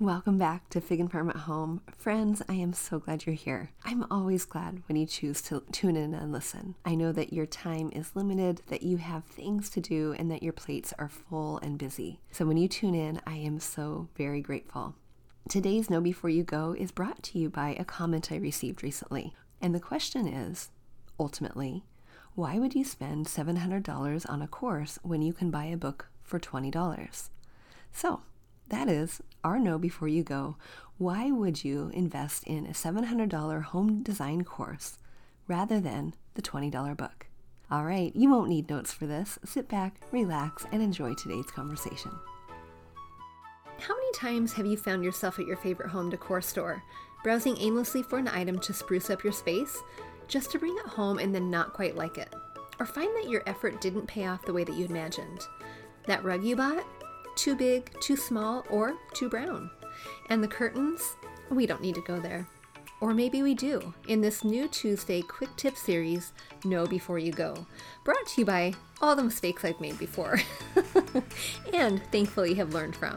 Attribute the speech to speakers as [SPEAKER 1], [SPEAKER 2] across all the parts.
[SPEAKER 1] Welcome back to Fig and Farm at Home. Friends, I am so glad you're here. I'm always glad when you choose to tune in and listen. I know that your time is limited, that you have things to do, and that your plates are full and busy. So when you tune in, I am so very grateful. Today's Know Before You Go is brought to you by a comment I received recently. And the question is ultimately, why would you spend $700 on a course when you can buy a book for $20? So, that is our know before you go. Why would you invest in a $700 home design course rather than the $20 book? All right, you won't need notes for this. Sit back, relax, and enjoy today's conversation.
[SPEAKER 2] How many times have you found yourself at your favorite home decor store, browsing aimlessly for an item to spruce up your space, just to bring it home and then not quite like it? Or find that your effort didn't pay off the way that you imagined? That rug you bought? Too big, too small, or too brown. And the curtains? We don't need to go there. Or maybe we do in this new Tuesday quick tip series, Know Before You Go, brought to you by all the mistakes I've made before and thankfully have learned from.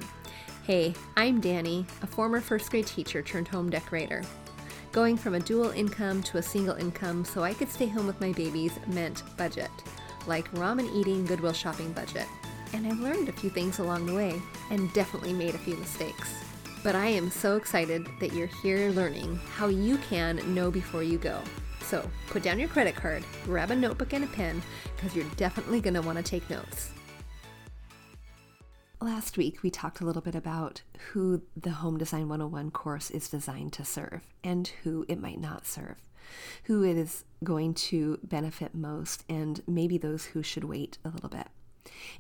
[SPEAKER 2] Hey, I'm Dani, a former first grade teacher turned home decorator. Going from a dual income to a single income so I could stay home with my babies meant budget, like ramen eating, Goodwill shopping budget and I've learned a few things along the way and definitely made a few mistakes. But I am so excited that you're here learning how you can know before you go. So put down your credit card, grab a notebook and a pen, because you're definitely going to want to take notes.
[SPEAKER 1] Last week, we talked a little bit about who the Home Design 101 course is designed to serve and who it might not serve, who it is going to benefit most, and maybe those who should wait a little bit.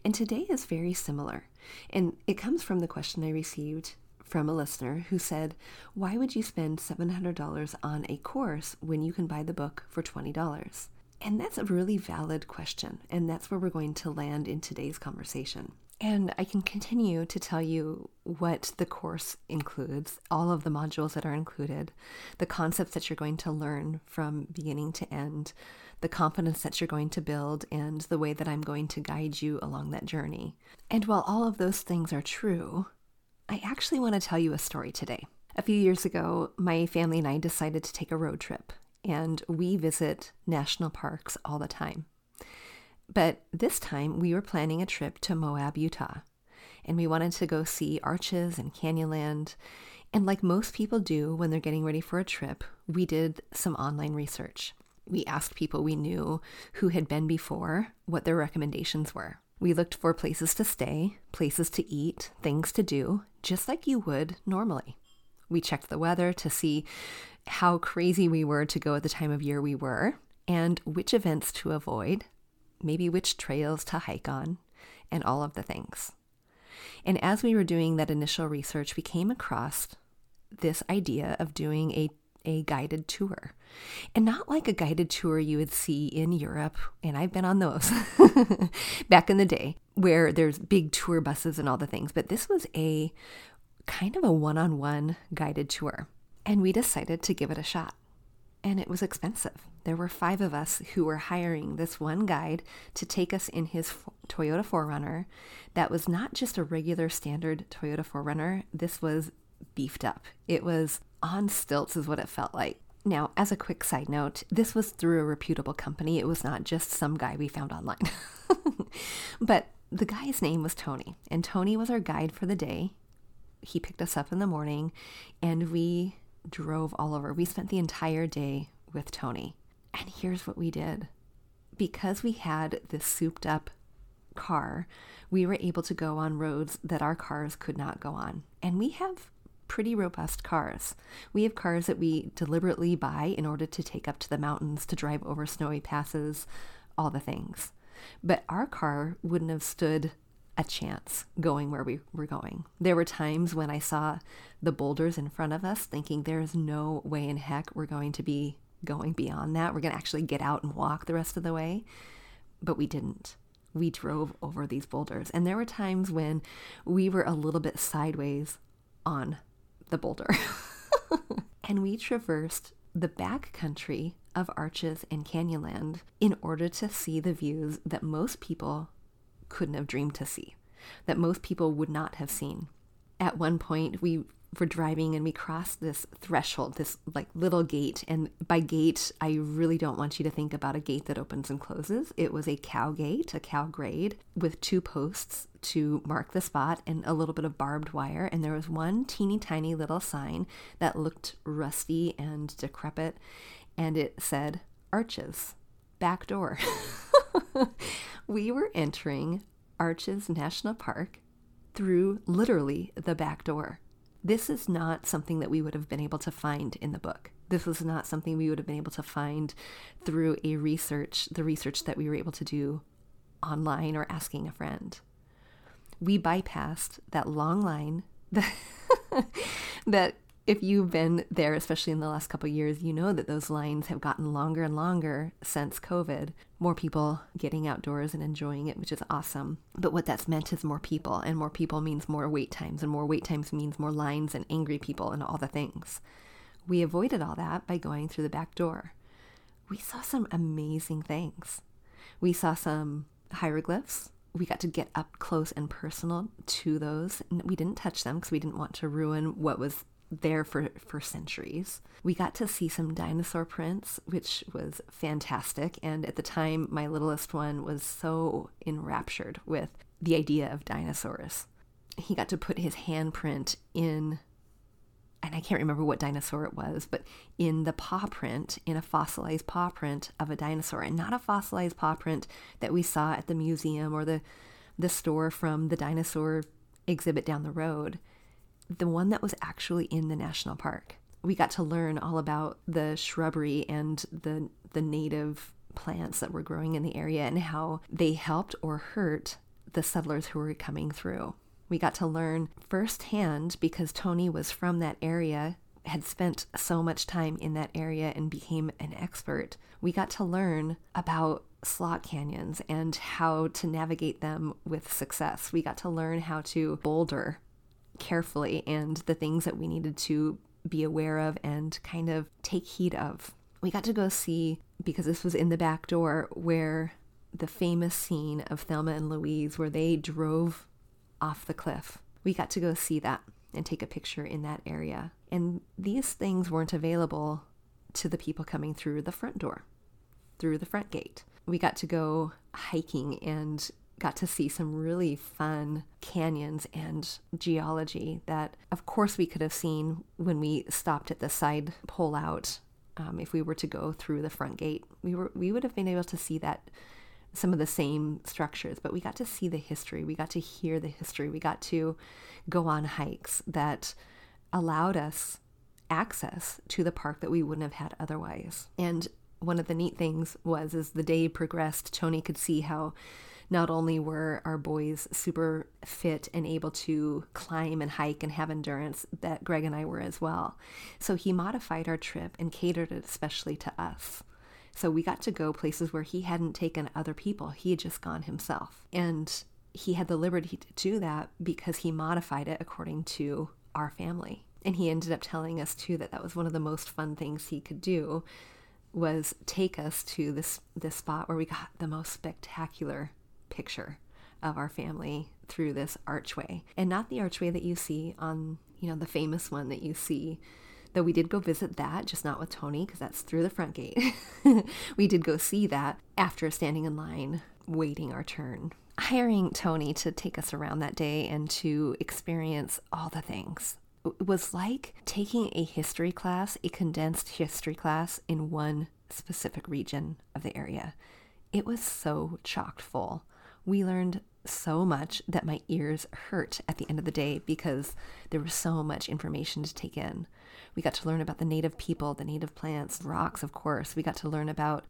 [SPEAKER 1] And today is very similar. And it comes from the question I received from a listener who said, Why would you spend $700 on a course when you can buy the book for $20? And that's a really valid question. And that's where we're going to land in today's conversation. And I can continue to tell you what the course includes, all of the modules that are included, the concepts that you're going to learn from beginning to end, the confidence that you're going to build, and the way that I'm going to guide you along that journey. And while all of those things are true, I actually want to tell you a story today. A few years ago, my family and I decided to take a road trip, and we visit national parks all the time. But this time we were planning a trip to Moab, Utah, and we wanted to go see Arches and Canyonland. And like most people do when they're getting ready for a trip, we did some online research. We asked people we knew who had been before what their recommendations were. We looked for places to stay, places to eat, things to do, just like you would normally. We checked the weather to see how crazy we were to go at the time of year we were, and which events to avoid, maybe which trails to hike on, and all of the things. And as we were doing that initial research, we came across this idea of doing a, a guided tour. And not like a guided tour you would see in Europe, and I've been on those back in the day, where there's big tour buses and all the things, but this was a kind of a one on one guided tour. And we decided to give it a shot and it was expensive. There were five of us who were hiring this one guide to take us in his Toyota 4Runner that was not just a regular standard Toyota 4Runner, this was beefed up. It was on stilts, is what it felt like. Now, as a quick side note, this was through a reputable company. It was not just some guy we found online. but the guy's name was Tony, and Tony was our guide for the day. He picked us up in the morning, and we drove all over. We spent the entire day with Tony. And here's what we did because we had this souped up car, we were able to go on roads that our cars could not go on. And we have pretty robust cars. We have cars that we deliberately buy in order to take up to the mountains, to drive over snowy passes, all the things. But our car wouldn't have stood a chance going where we were going. There were times when I saw the boulders in front of us thinking there is no way in heck we're going to be going beyond that. We're going to actually get out and walk the rest of the way. But we didn't. We drove over these boulders. And there were times when we were a little bit sideways on the boulder. and we traversed the back country of Arches and Canyonland in order to see the views that most people couldn't have dreamed to see, that most people would not have seen. At one point, we were driving and we crossed this threshold, this like little gate. And by gate, I really don't want you to think about a gate that opens and closes. It was a cow gate, a cow grade with two posts to mark the spot and a little bit of barbed wire. And there was one teeny tiny little sign that looked rusty and decrepit. And it said, Arches, back door. we were entering Arches National Park through literally the back door. This is not something that we would have been able to find in the book. This was not something we would have been able to find through a research, the research that we were able to do online or asking a friend. We bypassed that long line that, that if you've been there, especially in the last couple years, you know that those lines have gotten longer and longer since COVID. More people getting outdoors and enjoying it, which is awesome. But what that's meant is more people, and more people means more wait times, and more wait times means more lines and angry people and all the things. We avoided all that by going through the back door. We saw some amazing things. We saw some hieroglyphs we got to get up close and personal to those. We didn't touch them because we didn't want to ruin what was there for, for centuries. We got to see some dinosaur prints, which was fantastic. And at the time, my littlest one was so enraptured with the idea of dinosaurs. He got to put his handprint in, and I can't remember what dinosaur it was, but in the paw print, in a fossilized paw print of a dinosaur, and not a fossilized paw print that we saw at the museum or the, the store from the dinosaur exhibit down the road the one that was actually in the national park. We got to learn all about the shrubbery and the the native plants that were growing in the area and how they helped or hurt the settlers who were coming through. We got to learn firsthand because Tony was from that area, had spent so much time in that area and became an expert. We got to learn about slot canyons and how to navigate them with success. We got to learn how to boulder carefully and the things that we needed to be aware of and kind of take heed of. We got to go see, because this was in the back door, where the famous scene of Thelma and Louise, where they drove off the cliff. We got to go see that and take a picture in that area. And these things weren't available to the people coming through the front door, through the front gate. We got to go hiking and got to see some really fun canyons and geology that, of course, we could have seen when we stopped at the side pull out. Um, if we were to go through the front gate, we were we would have been able to see that some of the same structures, but we got to see the history. We got to hear the history. We got to go on hikes that allowed us access to the park that we wouldn't have had otherwise. And one of the neat things was as the day progressed, Tony could see how not only were our boys super fit and able to climb and hike and have endurance, that Greg and I were as well. So he modified our trip and catered it especially to us. So we got to go places where he hadn't taken other people, he had just gone himself. And he had the liberty to do that because he modified it according to our family. And he ended up telling us too that that was one of the most fun things he could do was take us to this this spot where we got the most spectacular picture of our family through this archway. And not the archway that you see on you know the famous one that you see though we did go visit that just not with tony because that's through the front gate. We did go see that after standing in line waiting our turn. Hiring tony to take us around that day and to experience all the things. Was like taking a history class a condensed history class in one specific region of the area. It was so chocked full we learned so much that my ears hurt at the end of the day because there was so much information to take in. We got to learn about the native people, the native plants, rocks, of course. We got to learn about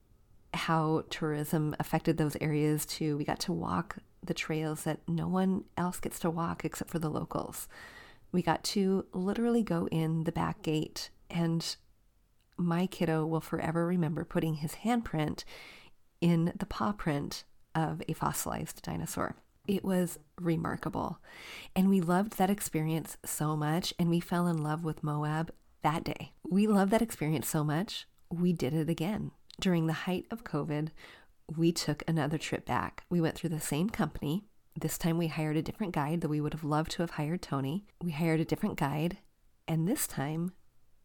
[SPEAKER 1] how tourism affected those areas too. We got to walk the trails that no one else gets to walk except for the locals. We got to literally go in the back gate, and my kiddo will forever remember putting his handprint in the paw print of a fossilized dinosaur. It was remarkable. And we loved that experience so much, and we fell in love with Moab that day. We loved that experience so much, we did it again. During the height of COVID, we took another trip back. We went through the same company. This time we hired a different guide, though we would have loved to have hired Tony. We hired a different guide And this time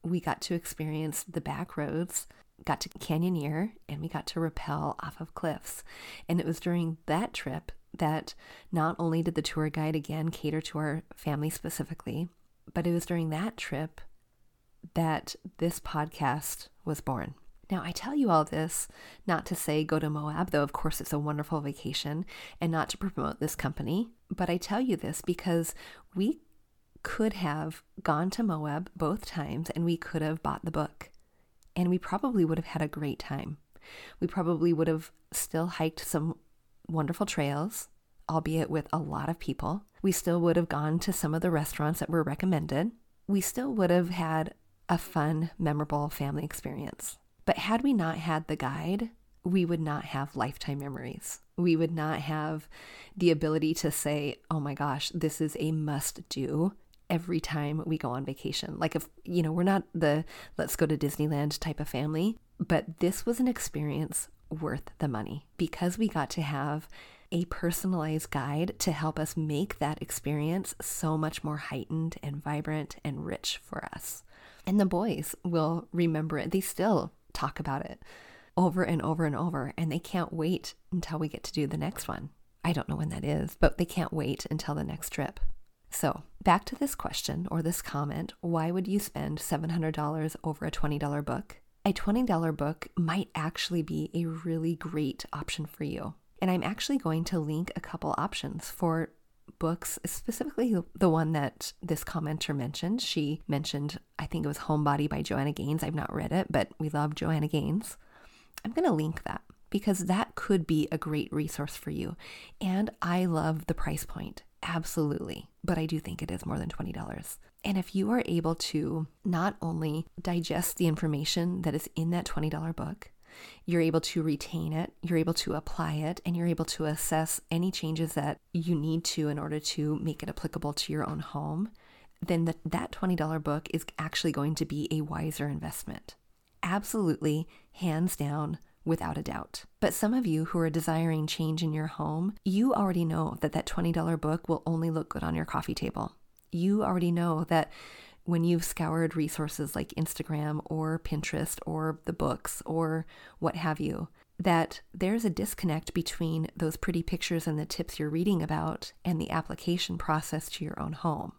[SPEAKER 1] we got to experience the back roads, got to canyoneer, and we got to rappel off of cliffs. And it was during that trip that not only did the tour guide again cater to our family specifically, but it was during that trip that this podcast was born. Now, I tell you all this not to say go to Moab, though of course it's a wonderful vacation, and not to promote this company, but I tell you this because we could have gone to Moab both times and we could have bought the book. And we probably would have had a great time. We probably would have still hiked some wonderful trails, albeit with a lot of people. We still would have gone to some of the restaurants that were recommended. We still would have had a fun, memorable family experience. But had we not had the guide, we would not have lifetime memories. We would not have the ability to say, oh my gosh, this is a must do every time we go on vacation. Like, if, you know, we're not the let's go to Disneyland type of family, but this was an experience worth the money because we got to have a personalized guide to help us make that experience so much more heightened and vibrant and rich for us. And the boys will remember it. They still talk about it over and over and over, and they can't wait until we get to do the next one. I don't know when that is, but they can't wait until the next trip. So, back to this question or this comment why would you spend $700 over a $20 book? A $20 book might actually be a really great option for you. And I'm actually going to link a couple options for books, specifically the one that this commenter mentioned. She mentioned, I think it was Homebody by Joanna Gaines. I've not read it, but we love Joanna Gaines. I'm going to link that because that could be a great resource for you. And I love the price point, absolutely. But I do think it is more than $20. And if you are able to not only digest the information that is in that $20 book, you're able to retain it, you're able to apply it, and you're able to assess any changes that you need to in order to make it applicable to your own home, then the, that $20 book is actually going to be a wiser investment. Absolutely, hands down, without a doubt. But some of you who are desiring change in your home, you already know that that $20 book will only look good on your coffee table. You already know that when you've scoured resources like Instagram or Pinterest or the books or what have you, that there's a disconnect between those pretty pictures and the tips you're reading about and the application process to your own home.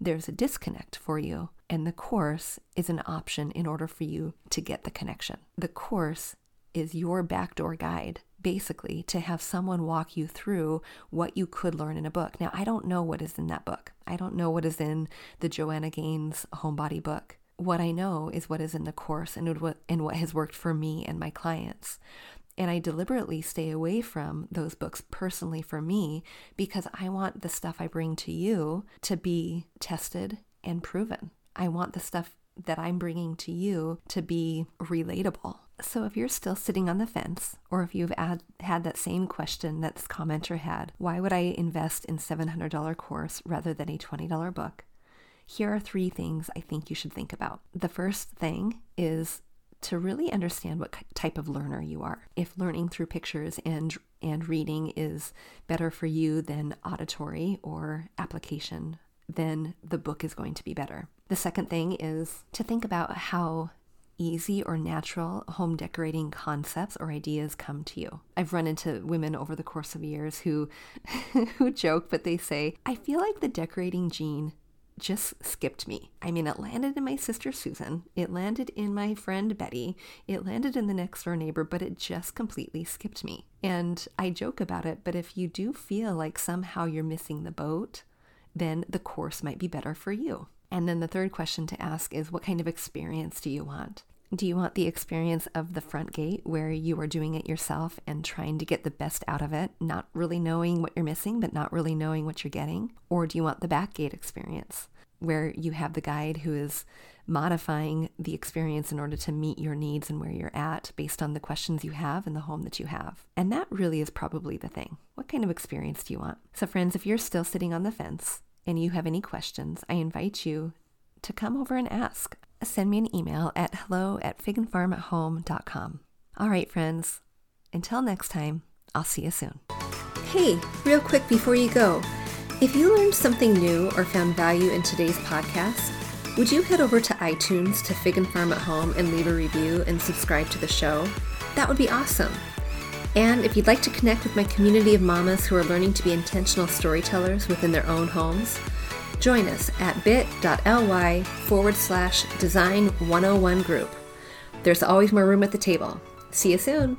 [SPEAKER 1] There's a disconnect for you, and the course is an option in order for you to get the connection. The course is your backdoor guide basically to have someone walk you through what you could learn in a book. Now, I don't know what is in that book. I don't know what is in the Joanna Gaines Homebody book. What I know is what is in the course and what, and what has worked for me and my clients. And I deliberately stay away from those books personally for me because I want the stuff I bring to you to be tested and proven. I want the stuff that I'm bringing to you to be relatable. So if you're still sitting on the fence, or if you've had, had that same question that this commenter had, why would I invest in $700 course rather than a $20 book? Here are three things I think you should think about. The first thing is to really understand what type of learner you are. If learning through pictures and and reading is better for you than auditory or application, then the book is going to be better. The second thing is to think about how easy or natural home decorating concepts or ideas come to you. I've run into women over the course of years who who joke but they say, "I feel like the decorating gene just skipped me. I mean, it landed in my sister Susan, it landed in my friend Betty, it landed in the next door neighbor, but it just completely skipped me. And I joke about it, but if you do feel like somehow you're missing the boat, then the course might be better for you. And then the third question to ask is what kind of experience do you want? Do you want the experience of the front gate where you are doing it yourself and trying to get the best out of it, not really knowing what you're missing, but not really knowing what you're getting? Or do you want the back gate experience where you have the guide who is modifying the experience in order to meet your needs and where you're at based on the questions you have and the home that you have? And that really is probably the thing. What kind of experience do you want? So, friends, if you're still sitting on the fence and you have any questions, I invite you to come over and ask send me an email at hello at figandfarmathome.com. All right, friends, until next time, I'll see you soon.
[SPEAKER 2] Hey, real quick before you go, if you learned something new or found value in today's podcast, Would you head over to iTunes to Fig and Farm at Home and leave a review and subscribe to the show? That would be awesome. And if you'd like to connect with my community of mamas who are learning to be intentional storytellers within their own homes, join us at bit.ly forward slash design 101 group. There's always more room at the table. See you soon.